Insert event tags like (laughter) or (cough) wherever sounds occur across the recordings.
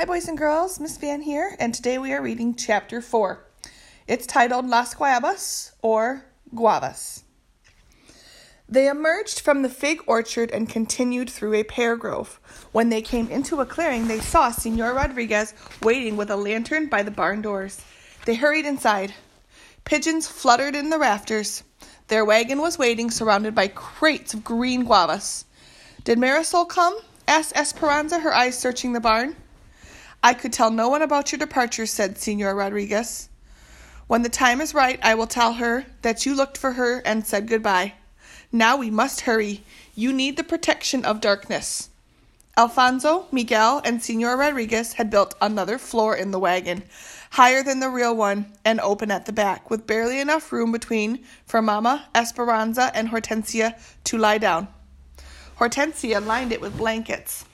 Hi, boys and girls. Miss Van here, and today we are reading chapter 4. It's titled Las Guayabas or Guavas. They emerged from the fig orchard and continued through a pear grove. When they came into a clearing, they saw Senor Rodriguez waiting with a lantern by the barn doors. They hurried inside. Pigeons fluttered in the rafters. Their wagon was waiting, surrounded by crates of green guavas. Did Marisol come? asked Esperanza, her eyes searching the barn. I could tell no one about your departure, said Senor Rodriguez. When the time is right, I will tell her that you looked for her and said goodbye. Now we must hurry. You need the protection of darkness. Alfonso, Miguel, and Senor Rodriguez had built another floor in the wagon, higher than the real one and open at the back, with barely enough room between for Mama, Esperanza, and Hortensia to lie down. Hortensia lined it with blankets.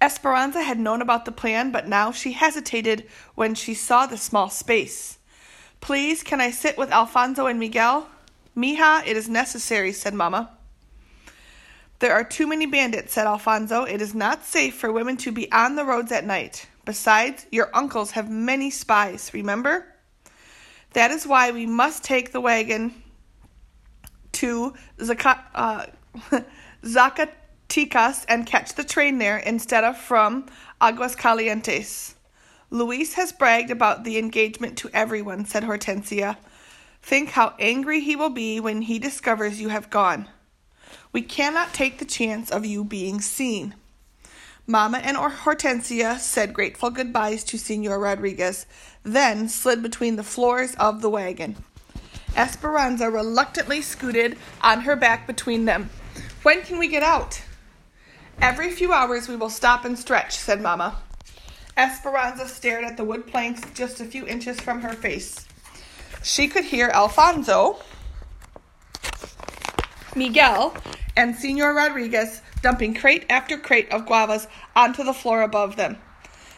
Esperanza had known about the plan, but now she hesitated when she saw the small space. Please, can I sit with Alfonso and Miguel? Mija, it is necessary, said Mamma. There are too many bandits, said Alfonso. It is not safe for women to be on the roads at night. Besides, your uncles have many spies, remember? That is why we must take the wagon to Zaca- uh, (laughs) Zacatecas and catch the train there instead of from Aguascalientes. Luis has bragged about the engagement to everyone, said Hortensia. Think how angry he will be when he discovers you have gone. We cannot take the chance of you being seen. Mamma and Hortensia said grateful goodbyes to Senor Rodriguez, then slid between the floors of the wagon. Esperanza reluctantly scooted on her back between them. When can we get out? Every few hours we will stop and stretch, said Mamma. Esperanza stared at the wood planks just a few inches from her face. She could hear Alfonso, Miguel, and Senor Rodriguez dumping crate after crate of guavas onto the floor above them,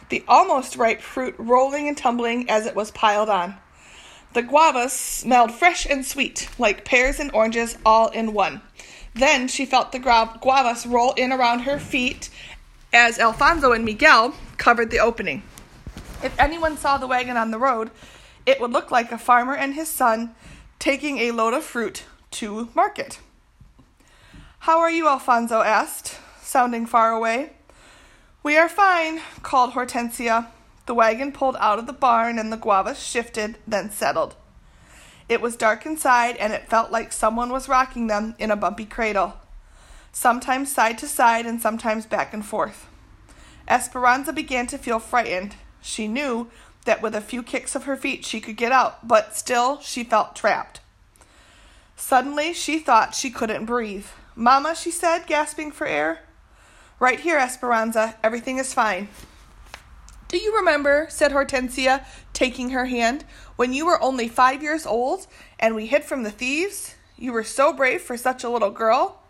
the almost ripe fruit rolling and tumbling as it was piled on. The guavas smelled fresh and sweet, like pears and oranges all in one. Then she felt the guavas roll in around her feet as Alfonso and Miguel covered the opening. If anyone saw the wagon on the road, it would look like a farmer and his son taking a load of fruit to market. How are you? Alfonso asked, sounding far away. We are fine, called Hortensia. The wagon pulled out of the barn and the guavas shifted, then settled. It was dark inside, and it felt like someone was rocking them in a bumpy cradle, sometimes side to side and sometimes back and forth. Esperanza began to feel frightened. She knew that with a few kicks of her feet she could get out, but still she felt trapped. Suddenly she thought she couldn't breathe. Mama, she said, gasping for air. Right here, Esperanza. Everything is fine. Do you remember, said Hortensia, taking her hand, when you were only five years old and we hid from the thieves? You were so brave for such a little girl.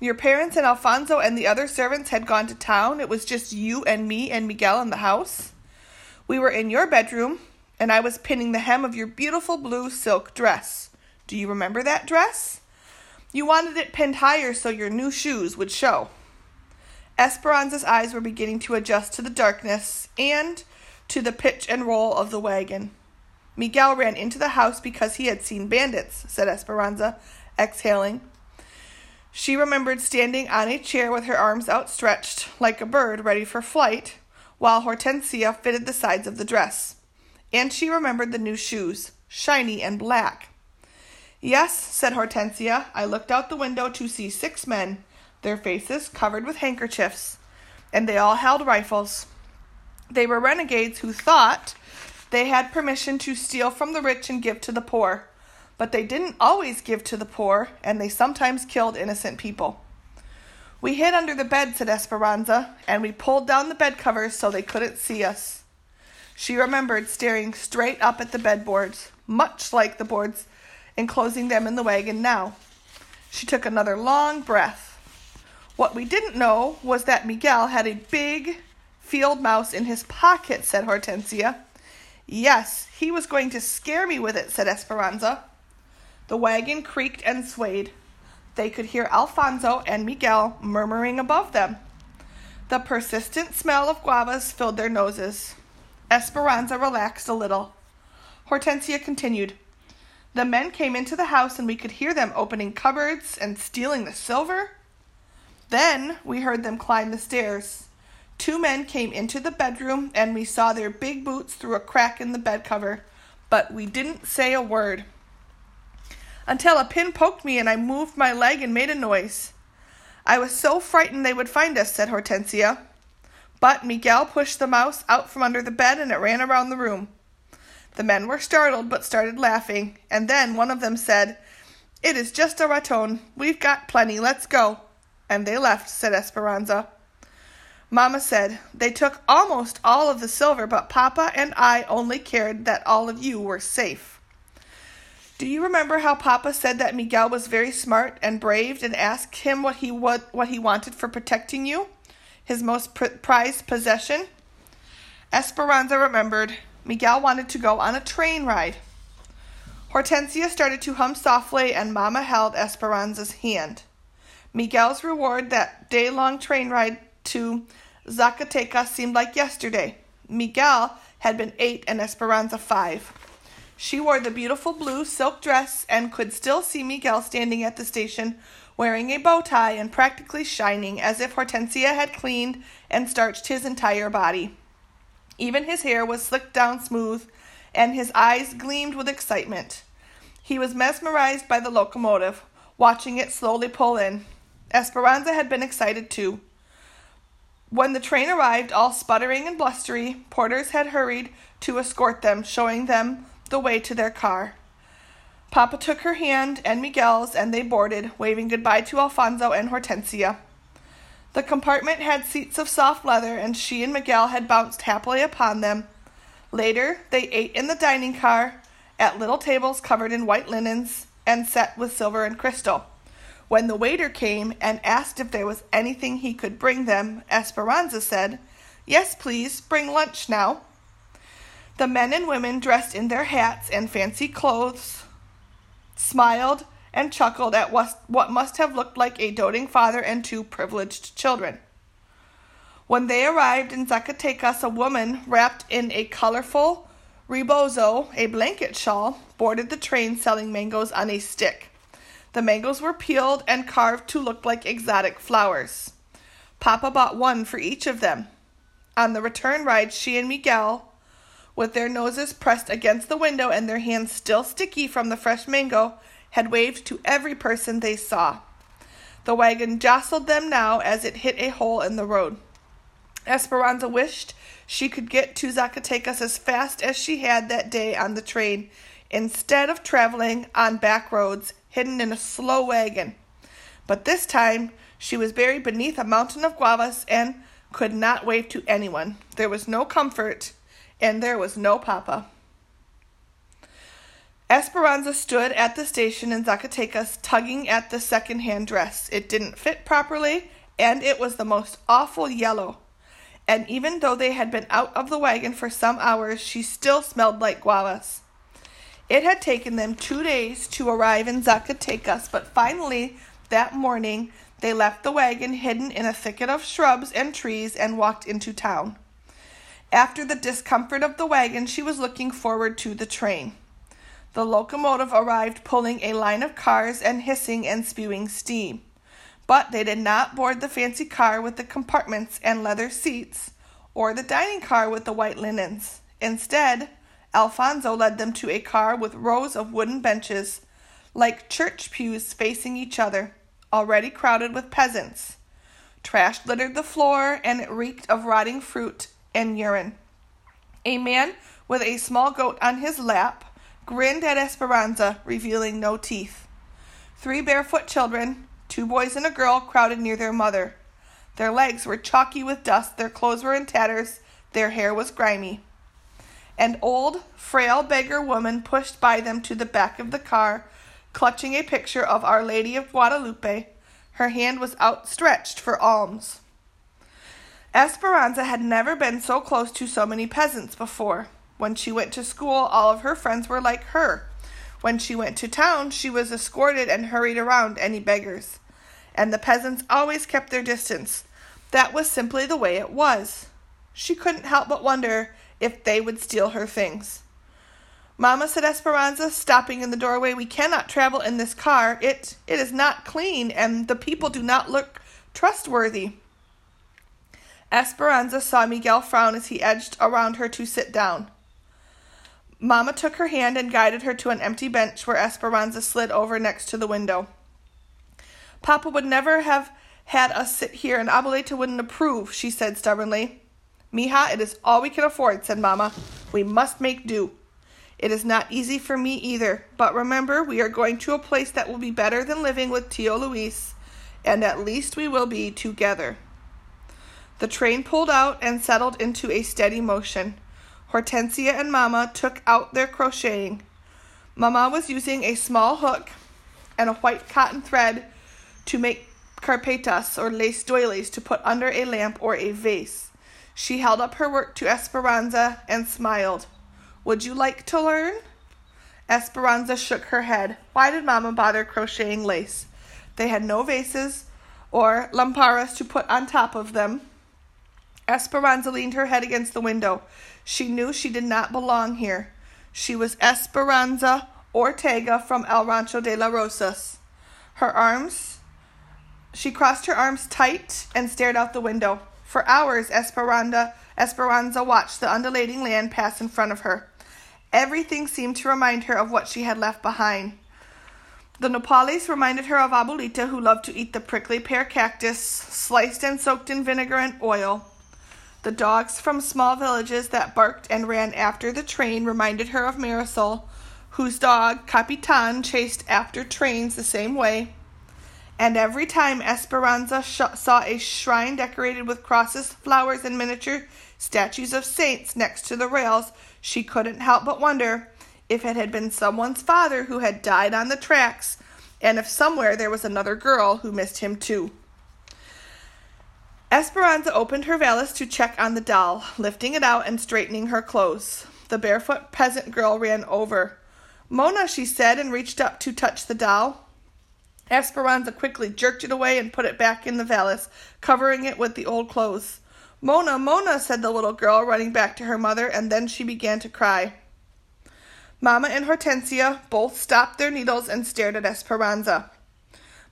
Your parents and Alfonso and the other servants had gone to town. It was just you and me and Miguel in the house. We were in your bedroom, and I was pinning the hem of your beautiful blue silk dress. Do you remember that dress? You wanted it pinned higher so your new shoes would show. Esperanza's eyes were beginning to adjust to the darkness and to the pitch and roll of the wagon. Miguel ran into the house because he had seen bandits, said Esperanza, exhaling. She remembered standing on a chair with her arms outstretched, like a bird ready for flight, while Hortensia fitted the sides of the dress. And she remembered the new shoes, shiny and black. Yes, said Hortensia. I looked out the window to see six men their faces covered with handkerchiefs, and they all held rifles. They were renegades who thought they had permission to steal from the rich and give to the poor. But they didn't always give to the poor, and they sometimes killed innocent people. We hid under the bed, said Esperanza, and we pulled down the bed covers so they couldn't see us. She remembered staring straight up at the bedboards, much like the boards enclosing them in the wagon now. She took another long breath. What we didn't know was that Miguel had a big field mouse in his pocket, said Hortensia. Yes, he was going to scare me with it, said Esperanza. The wagon creaked and swayed. They could hear Alfonso and Miguel murmuring above them. The persistent smell of guavas filled their noses. Esperanza relaxed a little. Hortensia continued. The men came into the house and we could hear them opening cupboards and stealing the silver. Then we heard them climb the stairs. Two men came into the bedroom and we saw their big boots through a crack in the bed cover, but we didn't say a word. Until a pin poked me and I moved my leg and made a noise. I was so frightened they would find us, said Hortensia. But Miguel pushed the mouse out from under the bed and it ran around the room. The men were startled but started laughing, and then one of them said, It is just a raton. We've got plenty. Let's go. And they left, said Esperanza. Mamma said, They took almost all of the silver, but Papa and I only cared that all of you were safe. Do you remember how Papa said that Miguel was very smart and brave and asked him what he what, what he wanted for protecting you? His most pr- prized possession? Esperanza remembered. Miguel wanted to go on a train ride. Hortensia started to hum softly, and Mamma held Esperanza's hand. Miguel's reward that day long train ride to Zacatecas seemed like yesterday. Miguel had been eight and Esperanza five. She wore the beautiful blue silk dress and could still see Miguel standing at the station wearing a bow tie and practically shining as if Hortensia had cleaned and starched his entire body. Even his hair was slicked down smooth, and his eyes gleamed with excitement. He was mesmerized by the locomotive, watching it slowly pull in. Esperanza had been excited too. When the train arrived, all sputtering and blustery, porters had hurried to escort them, showing them the way to their car. Papa took her hand and Miguel's, and they boarded, waving goodbye to Alfonso and Hortensia. The compartment had seats of soft leather, and she and Miguel had bounced happily upon them. Later, they ate in the dining car at little tables covered in white linens and set with silver and crystal. When the waiter came and asked if there was anything he could bring them, Esperanza said, Yes, please, bring lunch now. The men and women, dressed in their hats and fancy clothes, smiled and chuckled at what must have looked like a doting father and two privileged children. When they arrived in Zacatecas, a woman wrapped in a colorful rebozo, a blanket shawl, boarded the train selling mangoes on a stick. The mangoes were peeled and carved to look like exotic flowers. Papa bought one for each of them. On the return ride, she and Miguel, with their noses pressed against the window and their hands still sticky from the fresh mango, had waved to every person they saw. The wagon jostled them now as it hit a hole in the road. Esperanza wished she could get to Zacatecas as fast as she had that day on the train, instead of traveling on back roads hidden in a slow wagon. But this time she was buried beneath a mountain of guavas and could not wave to anyone. There was no comfort, and there was no papa. Esperanza stood at the station in Zacatecas tugging at the second hand dress. It didn't fit properly, and it was the most awful yellow. And even though they had been out of the wagon for some hours, she still smelled like guavas. It had taken them two days to arrive in Zacatecas, but finally, that morning, they left the wagon hidden in a thicket of shrubs and trees and walked into town. After the discomfort of the wagon, she was looking forward to the train. The locomotive arrived pulling a line of cars and hissing and spewing steam. But they did not board the fancy car with the compartments and leather seats, or the dining car with the white linens. Instead, Alfonso led them to a car with rows of wooden benches, like church pews facing each other, already crowded with peasants. Trash littered the floor, and it reeked of rotting fruit and urine. A man with a small goat on his lap grinned at Esperanza, revealing no teeth. Three barefoot children, two boys and a girl, crowded near their mother. Their legs were chalky with dust, their clothes were in tatters, their hair was grimy. An old, frail beggar woman pushed by them to the back of the car, clutching a picture of Our Lady of Guadalupe. Her hand was outstretched for alms. Esperanza had never been so close to so many peasants before. When she went to school, all of her friends were like her. When she went to town, she was escorted and hurried around any beggars. And the peasants always kept their distance. That was simply the way it was. She couldn't help but wonder if they would steal her things. Mamma, said Esperanza, stopping in the doorway, we cannot travel in this car. It it is not clean, and the people do not look trustworthy. Esperanza saw Miguel frown as he edged around her to sit down. Mamma took her hand and guided her to an empty bench where Esperanza slid over next to the window. Papa would never have had us sit here, and Abuelita wouldn't approve, she said stubbornly. Mija, it is all we can afford, said Mamma. We must make do. It is not easy for me either, but remember, we are going to a place that will be better than living with Tio Luis, and at least we will be together. The train pulled out and settled into a steady motion. Hortensia and Mamma took out their crocheting. Mamma was using a small hook and a white cotton thread to make carpetas or lace doilies to put under a lamp or a vase. She held up her work to Esperanza and smiled. Would you like to learn? Esperanza shook her head. Why did Mamma bother crocheting lace? They had no vases or lamparas to put on top of them. Esperanza leaned her head against the window. She knew she did not belong here. She was Esperanza Ortega from El Rancho de las Rosas. Her arms, she crossed her arms tight and stared out the window. For hours, Esperanza, Esperanza watched the undulating land pass in front of her. Everything seemed to remind her of what she had left behind. The nopales reminded her of Abuelita, who loved to eat the prickly pear cactus, sliced and soaked in vinegar and oil. The dogs from small villages that barked and ran after the train reminded her of Marisol, whose dog, Capitan, chased after trains the same way and every time Esperanza sh- saw a shrine decorated with crosses, flowers, and miniature statues of saints next to the rails, she couldn't help but wonder if it had been someone's father who had died on the tracks, and if somewhere there was another girl who missed him too. Esperanza opened her valise to check on the doll, lifting it out and straightening her clothes. The barefoot peasant girl ran over. Mona, she said, and reached up to touch the doll. Esperanza quickly jerked it away and put it back in the valise, covering it with the old clothes. Mona, Mona, said the little girl, running back to her mother, and then she began to cry. Mamma and Hortensia both stopped their needles and stared at Esperanza.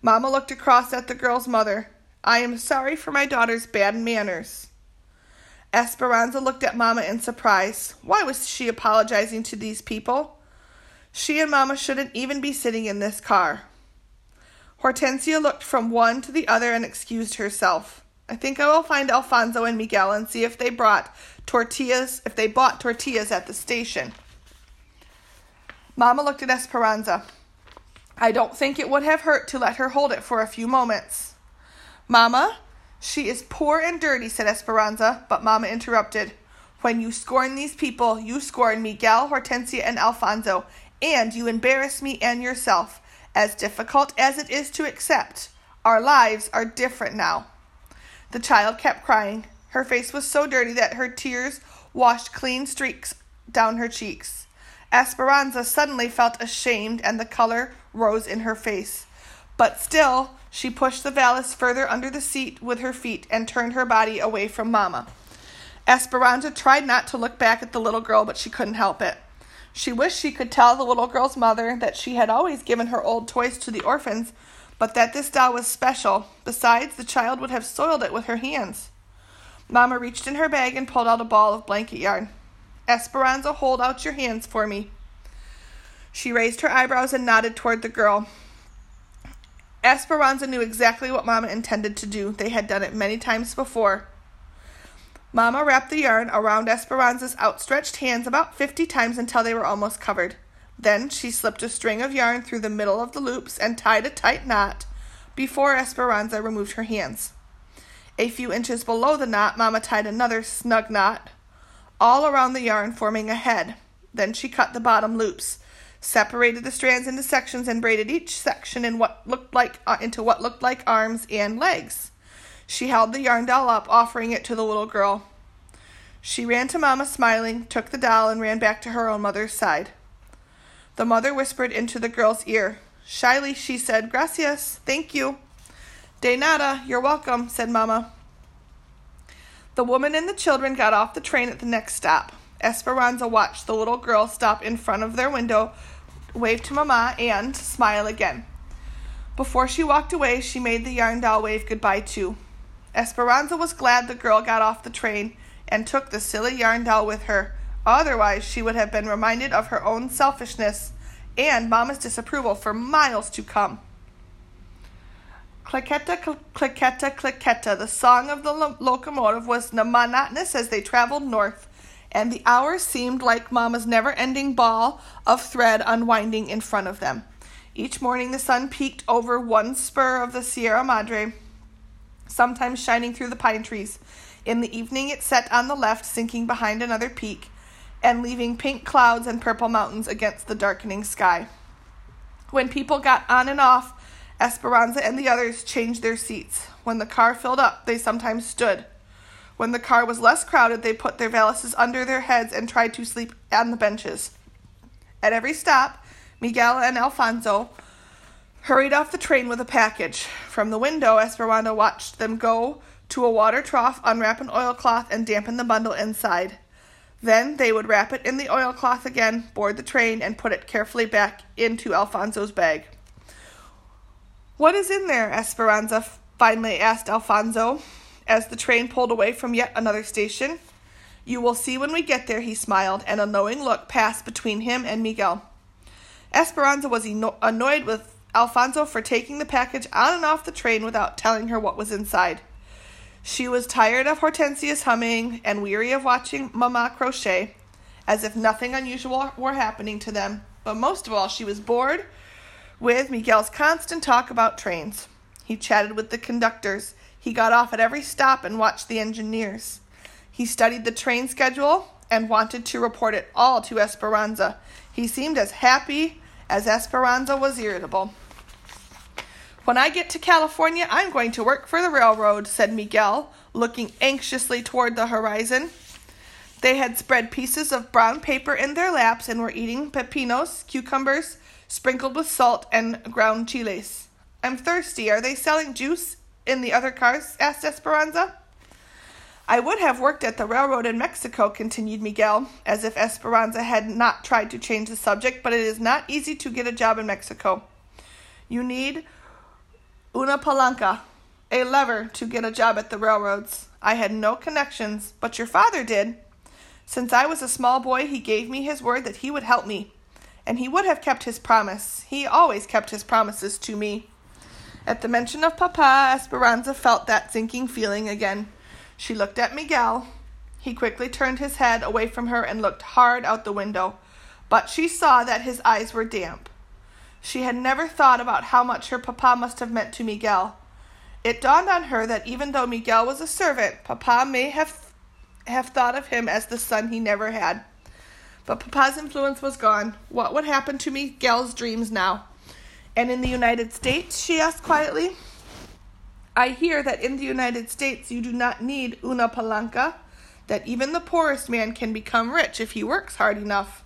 Mamma looked across at the girl's mother. I am sorry for my daughter's bad manners. Esperanza looked at Mamma in surprise. Why was she apologizing to these people? She and Mamma shouldn't even be sitting in this car. Hortensia looked from one to the other and excused herself. I think I will find Alfonso and Miguel and see if they brought tortillas, if they bought tortillas at the station. Mamma looked at Esperanza. I don't think it would have hurt to let her hold it for a few moments. Mamma, she is poor and dirty, said Esperanza, but Mamma interrupted. When you scorn these people, you scorn Miguel, Hortensia, and Alfonso, and you embarrass me and yourself. As difficult as it is to accept, our lives are different now. The child kept crying. Her face was so dirty that her tears washed clean streaks down her cheeks. Esperanza suddenly felt ashamed and the color rose in her face. But still, she pushed the valise further under the seat with her feet and turned her body away from Mamma. Esperanza tried not to look back at the little girl, but she couldn't help it. She wished she could tell the little girl's mother that she had always given her old toys to the orphans, but that this doll was special. Besides, the child would have soiled it with her hands. Mamma reached in her bag and pulled out a ball of blanket yarn. Esperanza, hold out your hands for me. She raised her eyebrows and nodded toward the girl. Esperanza knew exactly what Mamma intended to do. They had done it many times before. Mamma wrapped the yarn around Esperanza's outstretched hands about fifty times until they were almost covered. Then she slipped a string of yarn through the middle of the loops and tied a tight knot before Esperanza removed her hands. A few inches below the knot, Mamma tied another snug knot all around the yarn, forming a head. Then she cut the bottom loops, separated the strands into sections, and braided each section in what looked like uh, into what looked like arms and legs. She held the yarn doll up, offering it to the little girl. She ran to Mamma, smiling, took the doll, and ran back to her own mother's side. The mother whispered into the girl's ear. Shyly, she said, Gracias, thank you. De nada, you're welcome, said Mamma. The woman and the children got off the train at the next stop. Esperanza watched the little girl stop in front of their window, wave to Mama, and smile again. Before she walked away, she made the yarn doll wave goodbye too. Esperanza was glad the girl got off the train and took the silly yarn doll with her. Otherwise, she would have been reminded of her own selfishness and Mama's disapproval for miles to come. Clicketta, clicketta, clicketta. The song of the lo- locomotive was monotonous as they traveled north, and the hours seemed like Mama's never ending ball of thread unwinding in front of them. Each morning the sun peeked over one spur of the Sierra Madre, sometimes shining through the pine trees. In the evening it set on the left, sinking behind another peak, and leaving pink clouds and purple mountains against the darkening sky. When people got on and off, Esperanza and the others changed their seats. When the car filled up, they sometimes stood. When the car was less crowded, they put their valises under their heads and tried to sleep on the benches. At every stop, Miguel and Alfonso hurried off the train with a package. From the window, Esperanza watched them go to a water trough, unwrap an oilcloth, and dampen the bundle inside. Then they would wrap it in the oilcloth again, board the train, and put it carefully back into Alfonso's bag. What is in there? Esperanza finally asked Alfonso as the train pulled away from yet another station. You will see when we get there, he smiled, and a knowing look passed between him and Miguel. Esperanza was eno- annoyed with Alfonso for taking the package on and off the train without telling her what was inside. She was tired of Hortensia's humming and weary of watching Mama crochet, as if nothing unusual were happening to them. But most of all, she was bored with Miguel's constant talk about trains. He chatted with the conductors. He got off at every stop and watched the engineers. He studied the train schedule and wanted to report it all to Esperanza. He seemed as happy as Esperanza was irritable. When I get to California, I'm going to work for the railroad, said Miguel, looking anxiously toward the horizon. They had spread pieces of brown paper in their laps and were eating pepinos, cucumbers, sprinkled with salt and ground chiles. I'm thirsty. Are they selling juice in the other cars? asked Esperanza. I would have worked at the railroad in Mexico, continued Miguel, as if Esperanza had not tried to change the subject, but it is not easy to get a job in Mexico. You need una palanca, a lever, to get a job at the railroads. I had no connections, but your father did. Since I was a small boy, he gave me his word that he would help me and he would have kept his promise. He always kept his promises to me. At the mention of Papa, Esperanza felt that sinking feeling again. She looked at Miguel. He quickly turned his head away from her and looked hard out the window, but she saw that his eyes were damp. She had never thought about how much her papa must have meant to Miguel. It dawned on her that even though Miguel was a servant, papa may have have thought of him as the son he never had. But Papa's influence was gone. What would happen to Miguel's dreams now? And in the United States? she asked quietly. I hear that in the United States you do not need una palanca, that even the poorest man can become rich if he works hard enough.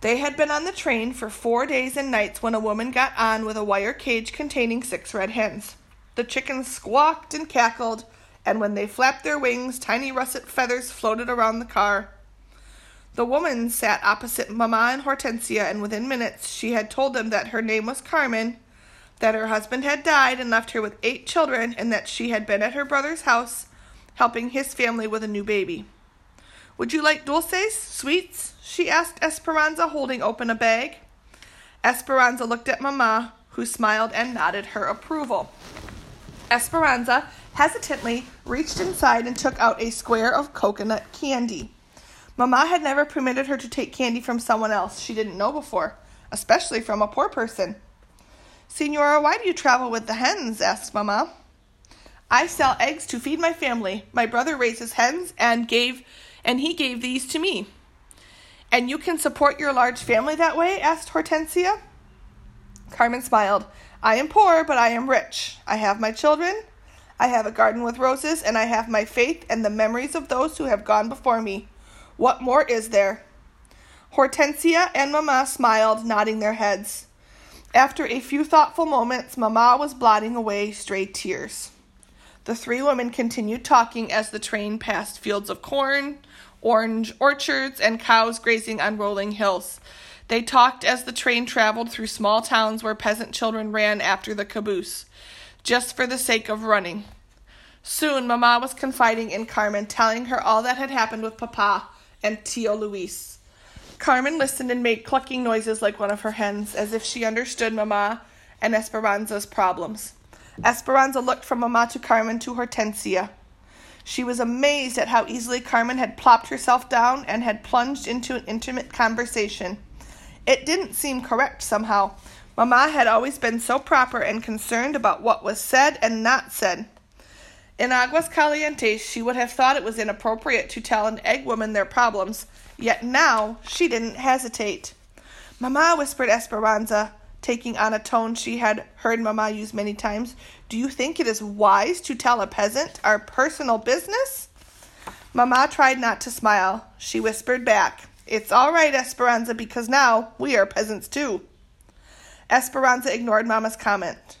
They had been on the train for four days and nights when a woman got on with a wire cage containing six red hens. The chickens squawked and cackled, and when they flapped their wings, tiny russet feathers floated around the car. The woman sat opposite Mamma and Hortensia, and within minutes she had told them that her name was Carmen, that her husband had died and left her with eight children, and that she had been at her brother's house helping his family with a new baby. Would you like dulces, sweets? she asked Esperanza, holding open a bag. Esperanza looked at Mamma, who smiled and nodded her approval. Esperanza hesitantly reached inside and took out a square of coconut candy. Mamma had never permitted her to take candy from someone else she didn't know before, especially from a poor person. Senora, why do you travel with the hens? asked Mamma. I sell eggs to feed my family. My brother raises hens and gave and he gave these to me. And you can support your large family that way? asked Hortensia. Carmen smiled. I am poor, but I am rich. I have my children, I have a garden with roses, and I have my faith and the memories of those who have gone before me. What more is there? Hortensia and Mamma smiled, nodding their heads. After a few thoughtful moments, Mamma was blotting away stray tears. The three women continued talking as the train passed fields of corn, orange orchards, and cows grazing on rolling hills. They talked as the train traveled through small towns where peasant children ran after the caboose, just for the sake of running. Soon, Mamma was confiding in Carmen, telling her all that had happened with Papa and Tio Luis. Carmen listened and made clucking noises like one of her hens, as if she understood Mamma and Esperanza's problems. Esperanza looked from Mamma to Carmen to Hortensia. She was amazed at how easily Carmen had plopped herself down and had plunged into an intimate conversation. It didn't seem correct somehow. Mamma had always been so proper and concerned about what was said and not said. In Aguas Calientes, she would have thought it was inappropriate to tell an egg woman their problems, yet now she didn't hesitate. Mamma, whispered Esperanza, taking on a tone she had heard Mamma use many times, do you think it is wise to tell a peasant our personal business? Mamma tried not to smile. She whispered back, It's all right, Esperanza, because now we are peasants too. Esperanza ignored Mamma's comment.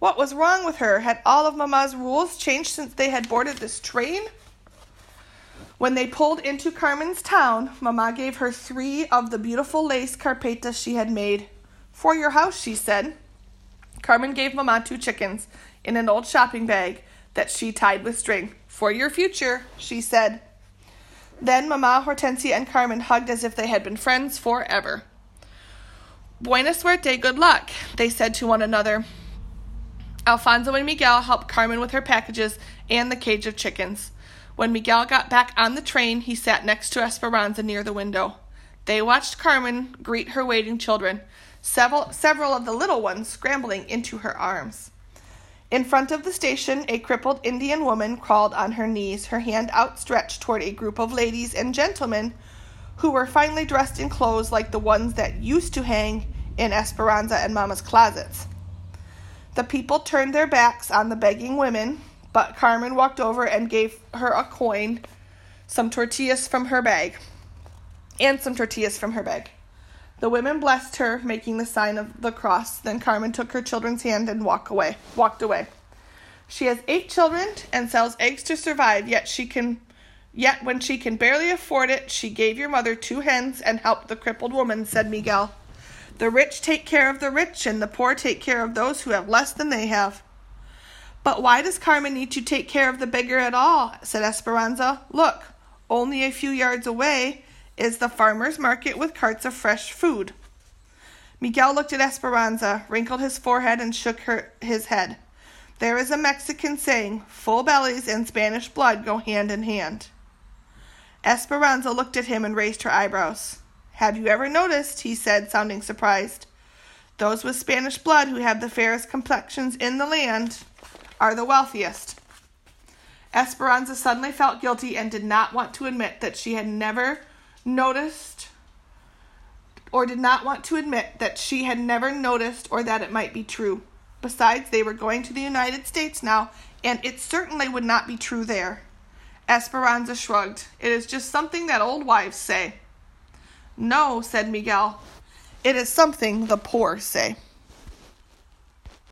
What was wrong with her? Had all of Mamma's rules changed since they had boarded this train? When they pulled into Carmen's town, Mamma gave her three of the beautiful lace carpetas she had made. For your house, she said. Carmen gave Mamma two chickens in an old shopping bag that she tied with string. For your future, she said. Then Mamma, Hortensia, and Carmen hugged as if they had been friends forever. Buena suerte, good luck, they said to one another. Alfonso and Miguel helped Carmen with her packages and the cage of chickens. When Miguel got back on the train, he sat next to Esperanza near the window. They watched Carmen greet her waiting children, several, several of the little ones scrambling into her arms. In front of the station, a crippled Indian woman crawled on her knees, her hand outstretched toward a group of ladies and gentlemen who were finely dressed in clothes like the ones that used to hang in Esperanza and Mamma's closets. The people turned their backs on the begging women, but Carmen walked over and gave her a coin, some tortillas from her bag, and some tortillas from her bag. The women blessed her, making the sign of the cross. Then Carmen took her children's hand and walked away. Walked away. She has eight children and sells eggs to survive, yet she can yet when she can barely afford it, she gave your mother two hens and helped the crippled woman, said Miguel. The rich take care of the rich, and the poor take care of those who have less than they have. But why does Carmen need to take care of the beggar at all? said Esperanza. Look, only a few yards away is the farmer's market with carts of fresh food. Miguel looked at Esperanza, wrinkled his forehead, and shook her, his head. There is a Mexican saying, full bellies and Spanish blood go hand in hand. Esperanza looked at him and raised her eyebrows. Have you ever noticed, he said, sounding surprised, those with Spanish blood who have the fairest complexions in the land are the wealthiest? Esperanza suddenly felt guilty and did not want to admit that she had never noticed or did not want to admit that she had never noticed or that it might be true. Besides, they were going to the United States now, and it certainly would not be true there. Esperanza shrugged. It is just something that old wives say. No, said Miguel. It is something the poor say.